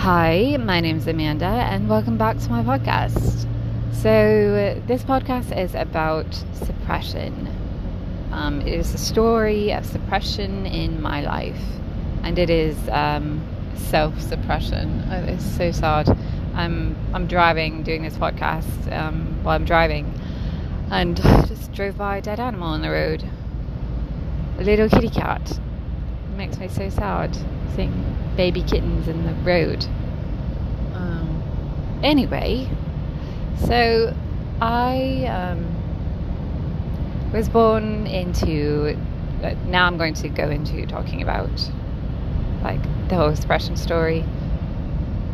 Hi, my name is Amanda, and welcome back to my podcast. So, this podcast is about suppression. Um, it is a story of suppression in my life, and it is um, self-suppression. Oh, it's so sad. I'm I'm driving, doing this podcast um, while I'm driving, and I just drove by a dead animal on the road. A little kitty cat. It makes me so sad seeing baby kittens in the road. Um, anyway, so I um, was born into. Now I'm going to go into talking about like the whole expression story.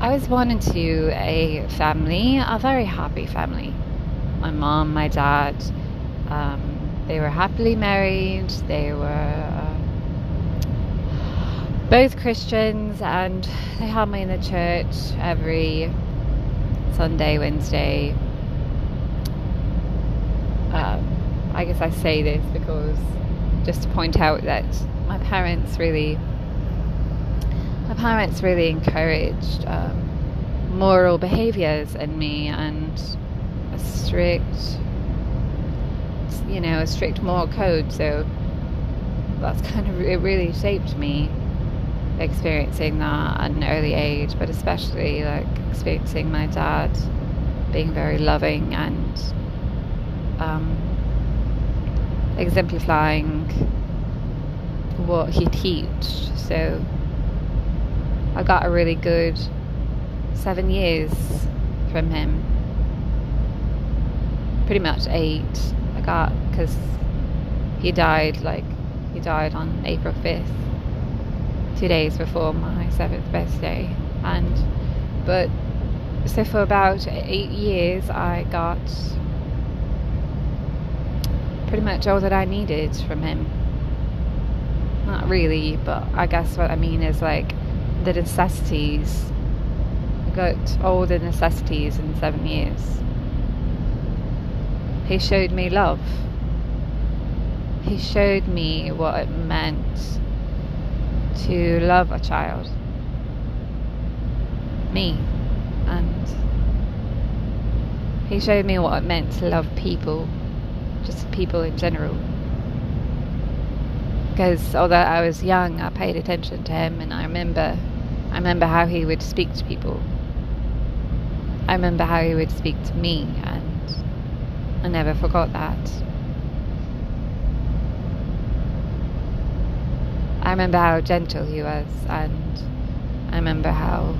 I was born into a family, a very happy family. My mom, my dad, um, they were happily married. They were. Both Christians, and they had me in the church every Sunday, Wednesday. Um, I guess I say this because just to point out that my parents really, my parents really encouraged um, moral behaviors in me and a strict, you know, a strict moral code. So that's kind of it. Really shaped me experiencing that at an early age, but especially like experiencing my dad being very loving and um, exemplifying what he teach. So I got a really good seven years from him. Pretty much eight. I got because he died like he died on April fifth two days before my seventh birthday. And but so for about eight years, I got pretty much all that I needed from him. Not really, but I guess what I mean is like the necessities. I got all the necessities in seven years. He showed me love. He showed me what it meant to love a child. Me. And he showed me what it meant to love people, just people in general. Because although I was young, I paid attention to him, and I remember, I remember how he would speak to people. I remember how he would speak to me, and I never forgot that. I remember how gentle he was, and I remember how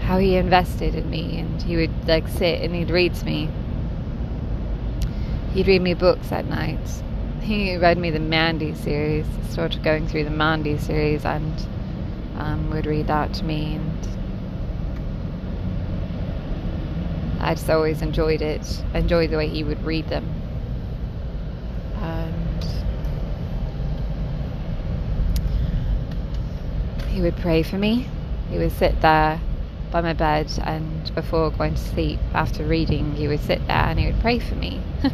how he invested in me, and he would like sit and he'd read to me. He'd read me books at night. He read me the Mandie series, sort of going through the Mandie series, and um, would read that to me, and I just always enjoyed it. Enjoyed the way he would read them. He would pray for me. He would sit there by my bed, and before going to sleep, after reading, he would sit there and he would pray for me.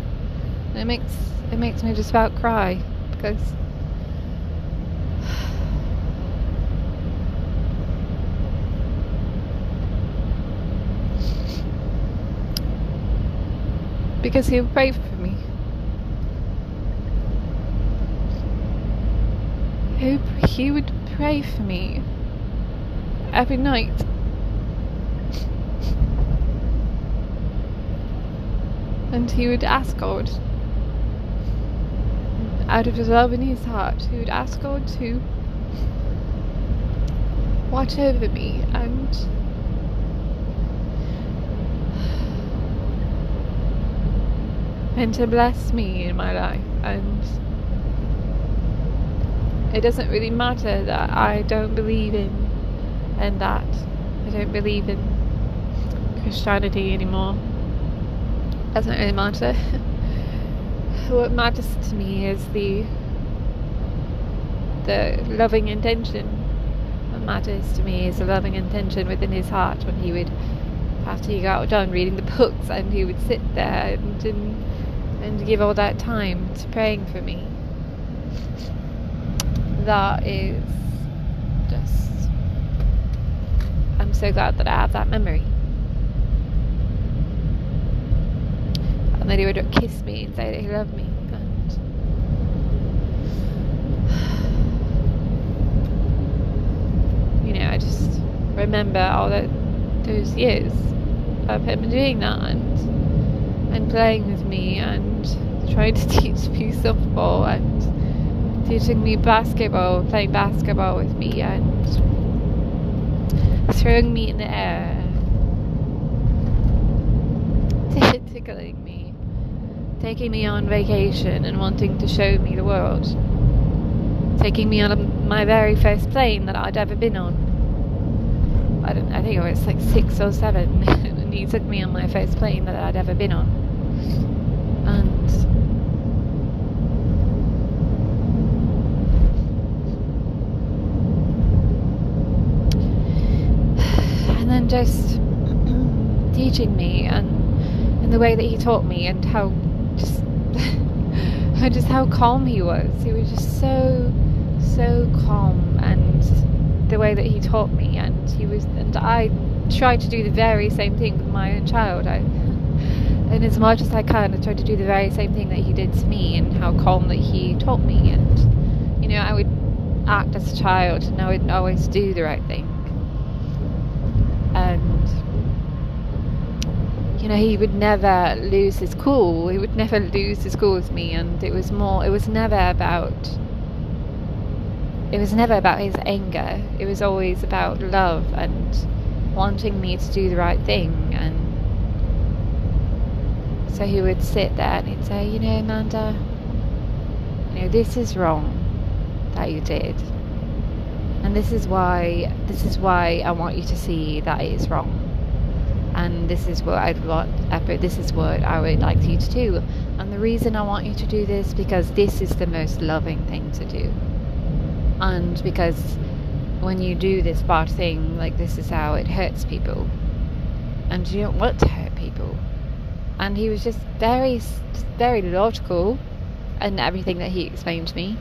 it makes it makes me just about cry because. because he would pray for me. He would pray for me every night. And he would ask God, out of his love in his heart, he would ask God to watch over me and and to bless me in my life and it doesn't really matter that I don't believe in and that I don't believe in Christianity anymore. Doesn't really matter. what matters to me is the the loving intention. What matters to me is the loving intention within his heart when he would after he got done reading the books and he would sit there and and, and give all that time to praying for me that is just I'm so glad that I have that memory. And then he would kiss me and say that he loved me. And, you know, I just remember all that those years of him doing that and, and playing with me and trying to teach me softball and teaching me basketball, playing basketball with me and throwing me in the air, tickling me, taking me on vacation and wanting to show me the world, taking me on my very first plane that I'd ever been on. I. I think I was like six or seven, and he took me on my first plane that I'd ever been on, and and then just teaching me and and the way that he taught me and how just just how calm he was. He was just so so calm and the way that he taught me and he was and I tried to do the very same thing with my own child. I and as much as I can I tried to do the very same thing that he did to me and how calm that he taught me and you know, I would act as a child and I would always do the right thing. And you know, he would never lose his cool. He would never lose his cool with me and it was more it was never about it was never about his anger. It was always about love and wanting me to do the right thing. And so he would sit there and he'd say, You know, Amanda, you know, this is wrong that you did. And this is why this is why I want you to see that it is wrong. And this is what I'd want this is what I would like you to do. And the reason I want you to do this because this is the most loving thing to do and because when you do this bad thing, like this is how it hurts people, and you don't want to hurt people. And he was just very, very logical and everything that he explained to me,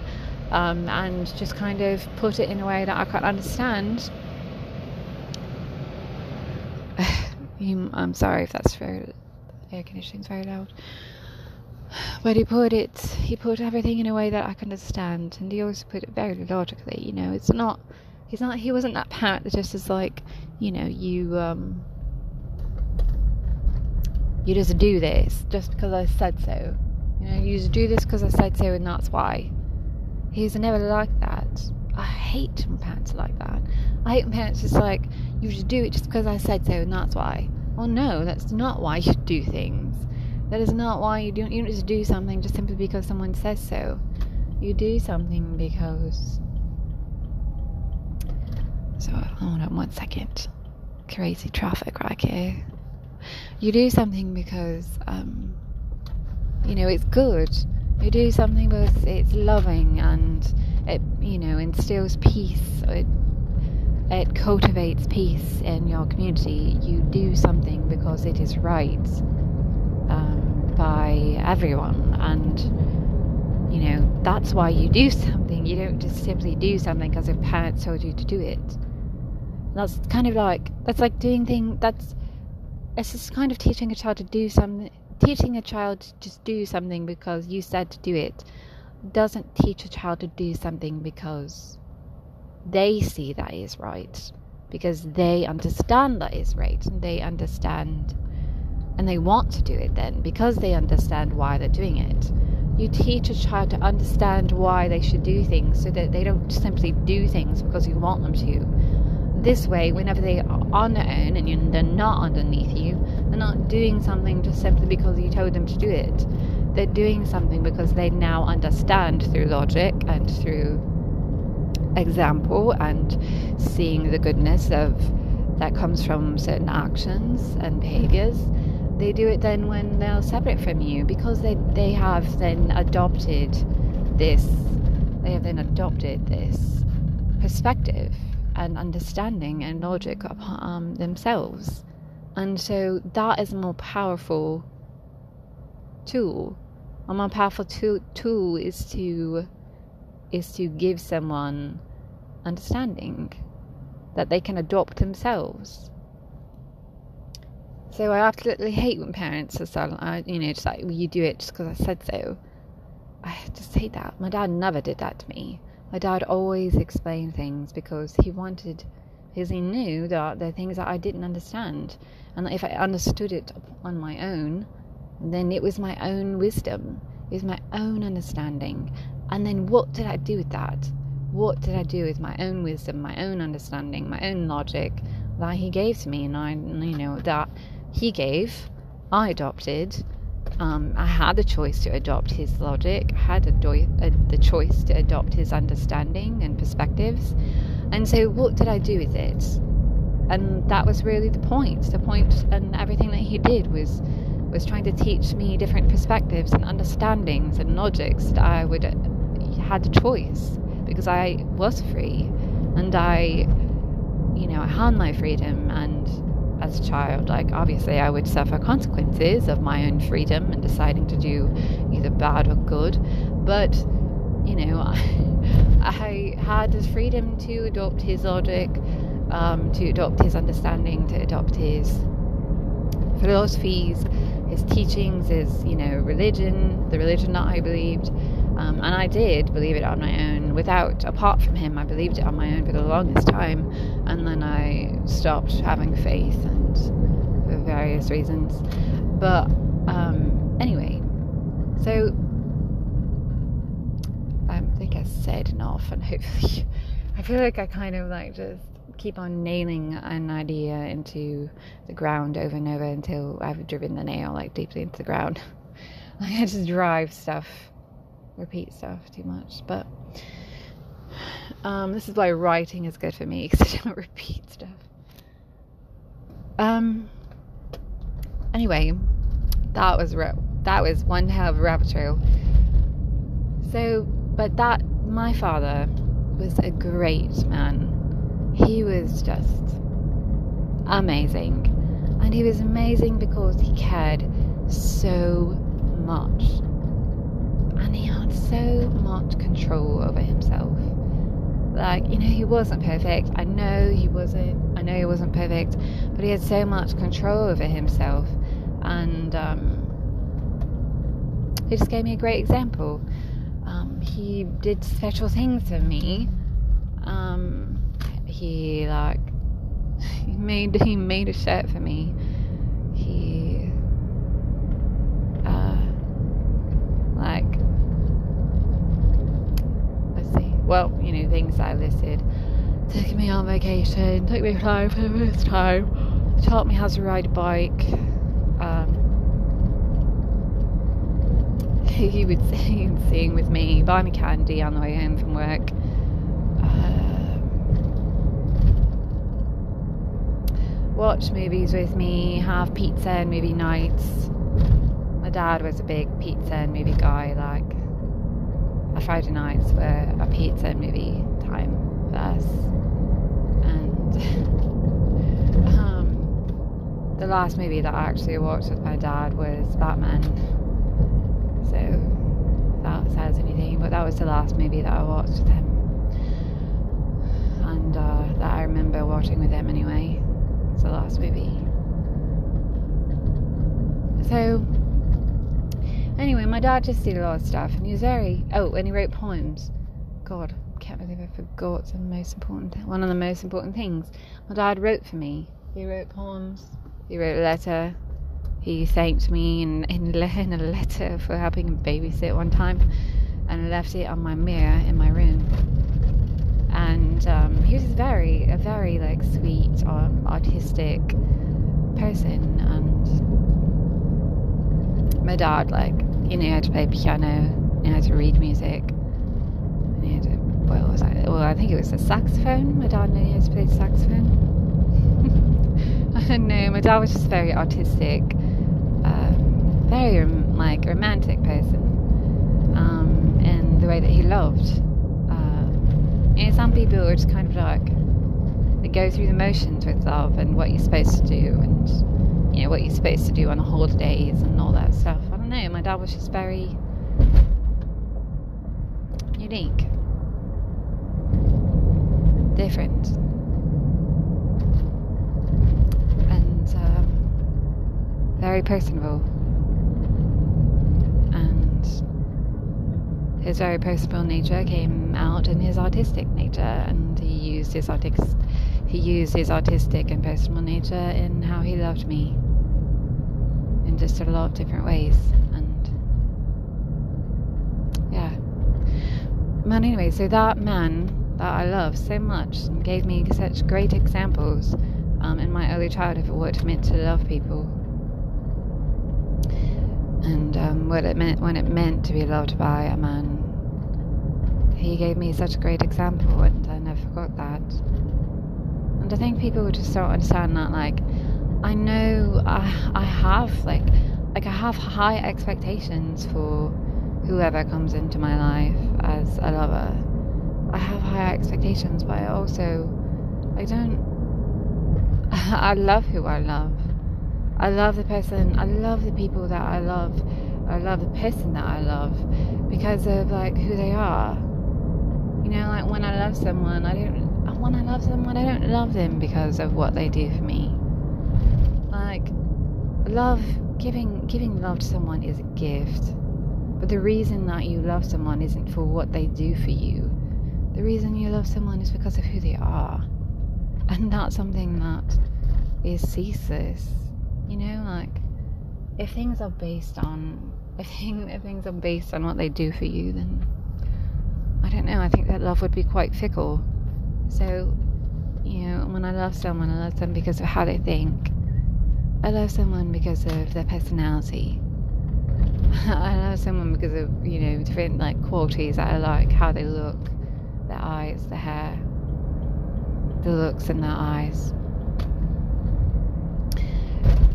um, and just kind of put it in a way that I could understand. I'm sorry if that's very air conditioning's very loud. But he put it, he put everything in a way that I can understand, and he also put it very logically. You know, it's not, he's not, he wasn't that parent that just is like, you know, you, um, you just do this just because I said so. You know, you just do this because I said so, and that's why. He's never like that. I hate when parents are like that. I hate when parents just like, you just do it just because I said so, and that's why. Well, no, that's not why you do things. That is not why you don't. You don't just do something just simply because someone says so. You do something because. So hold on one second. Crazy traffic right here. You do something because um, you know it's good. You do something because it's loving and it you know instills peace. It it cultivates peace in your community. You do something because it is right um, by everyone, and you know that's why you do something. You don't just simply do something because your parents told you to do it. That's kind of like that's like doing thing. That's it's just kind of teaching a child to do something. Teaching a child to just do something because you said to do it doesn't teach a child to do something because they see that is right because they understand that is right and they understand and they want to do it then because they understand why they're doing it. You teach a child to understand why they should do things so that they don't simply do things because you want them to. This way, whenever they are on their own and they're not underneath you, they're not doing something just simply because you told them to do it. They're doing something because they now understand through logic and through example and seeing the goodness of that comes from certain actions and behaviors they do it then when they're separate from you because they they have then adopted this they have then adopted this perspective and understanding and logic of um, themselves. And so that is a more powerful tool. A more powerful tool, tool is to is to give someone understanding that they can adopt themselves. So I absolutely hate when parents are so, uh, you know, just like, well, you do it just because I said so. I just hate that. My dad never did that to me. My dad always explained things because he wanted, because he knew that there are things that I didn't understand. And if I understood it on my own, then it was my own wisdom, it was my own understanding. And then what did I do with that? What did I do with my own wisdom, my own understanding, my own logic that he gave to me? And I, you know, that he gave, I adopted. Um, I had the choice to adopt his logic, I had a do- a, the choice to adopt his understanding and perspectives. And so, what did I do with it? And that was really the point. The point, and everything that he did was was trying to teach me different perspectives and understandings and logics that I would had a choice because I was free and I, you know, I had my freedom and as a child. Like, obviously, I would suffer consequences of my own freedom and deciding to do either bad or good. But, you know, I, I had the freedom to adopt his logic, um, to adopt his understanding, to adopt his philosophies, his teachings, his, you know, religion, the religion that I believed. Um, and I did believe it on my own without, apart from him, I believed it on my own for the longest time. And then I stopped having faith and for various reasons. But um, anyway, so I think I said enough, and hopefully, I feel like I kind of like just keep on nailing an idea into the ground over and over until I've driven the nail like deeply into the ground. like I just drive stuff repeat stuff too much. But um, this is why writing is good for me because I don't repeat stuff. Um. Anyway, that was that was one hell of a rabbit trail. So, but that my father was a great man. He was just amazing, and he was amazing because he cared so much and he so much control over himself. Like, you know, he wasn't perfect. I know he wasn't. I know he wasn't perfect, but he had so much control over himself. And um, he just gave me a great example. Um, he did special things for me. Um, he like he made he made a shirt for me. He uh, like well, you know, things I listed. Taking me on vacation, took me flying for the first time, taught me how to ride a bike. Um, he would sing, with me, buy me candy on the way home from work. Um, watch movies with me, have pizza and movie nights. My dad was a big pizza and movie guy, like our Friday nights were a pizza and movie time for us. And um, the last movie that I actually watched with my dad was Batman. So that says anything, but that was the last movie that I watched with him. And uh, that I remember watching with him anyway. It's the last movie. So Anyway, my dad just did a lot of stuff, and he was very. Oh, and he wrote poems. God, I can't believe I forgot the most important. Th- one of the most important things. My dad wrote for me. He wrote poems. He wrote a letter. He thanked me in, in, in a letter for helping him babysit one time, and left it on my mirror in my room. And um, he was very, a very like sweet, um, artistic person, and my dad, like, he knew how to play piano, knew how to read music. He knew to, what was I? Well, I think it was a saxophone. My dad knew how to play saxophone. I don't know. My dad was just very artistic, uh, very like romantic person, um, in the way that he loved. Uh, you know, some people are just kind of like they go through the motions with love and what you're supposed to do and you know what you're supposed to do on the holidays and all that stuff. I don't know. My dad was just very unique, different, and um, very personable. And his very personable nature came out in his artistic nature, and he used his artistic he used his artistic and personal nature in how he loved me in just a lot of different ways. And yeah. Man, anyway, so that man that I love so much and gave me such great examples um, in my early childhood of what it meant to love people and um, what it meant when it meant to be loved by a man. He gave me such a great example, and I never forgot that. And I think people just don't understand that. Like, I know I, I have like like I have high expectations for whoever comes into my life as a lover. I have high expectations, but I also I don't I love who I love. I love the person. I love the people that I love. I love the person that I love because of like who they are. You know, like when I love someone, I don't. When I love someone, I don't love them because of what they do for me. Love, giving, giving love to someone is a gift. But the reason that you love someone isn't for what they do for you. The reason you love someone is because of who they are and that's something that is ceaseless. You know, like if things are based on if, thing, if things are based on what they do for you, then I don't know. I think that love would be quite fickle. So, you know, when I love someone, I love them because of how they think. I love someone because of their personality. I love someone because of you know different like qualities that I like, how they look, their eyes, their hair, the looks in their eyes.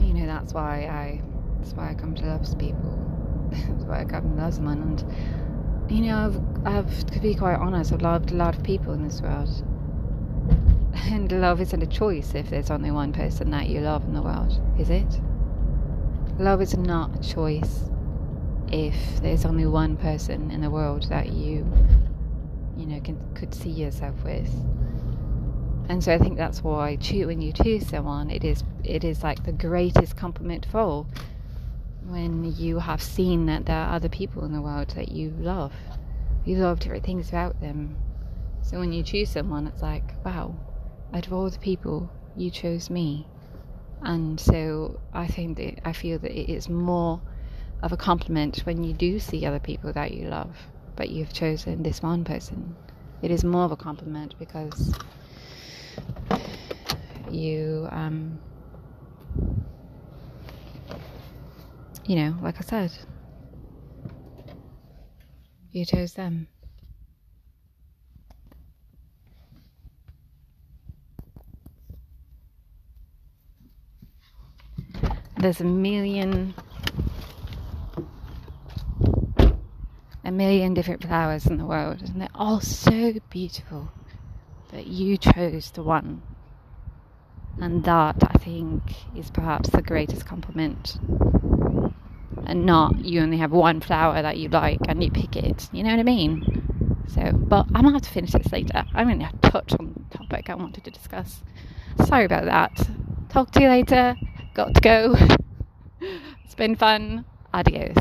You know, that's why I that's why I come to love people. that's why I come to love someone and you know, I've I've to be quite honest, I've loved a lot of people in this world. And love isn't a choice if there's only one person that you love in the world, is it? Love is not a choice if there's only one person in the world that you you know can could see yourself with and so I think that's why when you choose someone, it is it is like the greatest compliment of all when you have seen that there are other people in the world that you love. You love different things about them. So when you choose someone, it's like, wow, out of all the people, you chose me. And so I think that I feel that it is more of a compliment when you do see other people that you love, but you've chosen this one person. It is more of a compliment because you um, you know like i said you chose them there's a million a million different flowers in the world and they're all so beautiful that you chose the one. And that, I think, is perhaps the greatest compliment. And not you only have one flower that you like and you pick it. You know what I mean? So, but I'm gonna have to finish this later. I'm gonna touch on the topic I wanted to discuss. Sorry about that. Talk to you later. Got to go. it's been fun. Adios.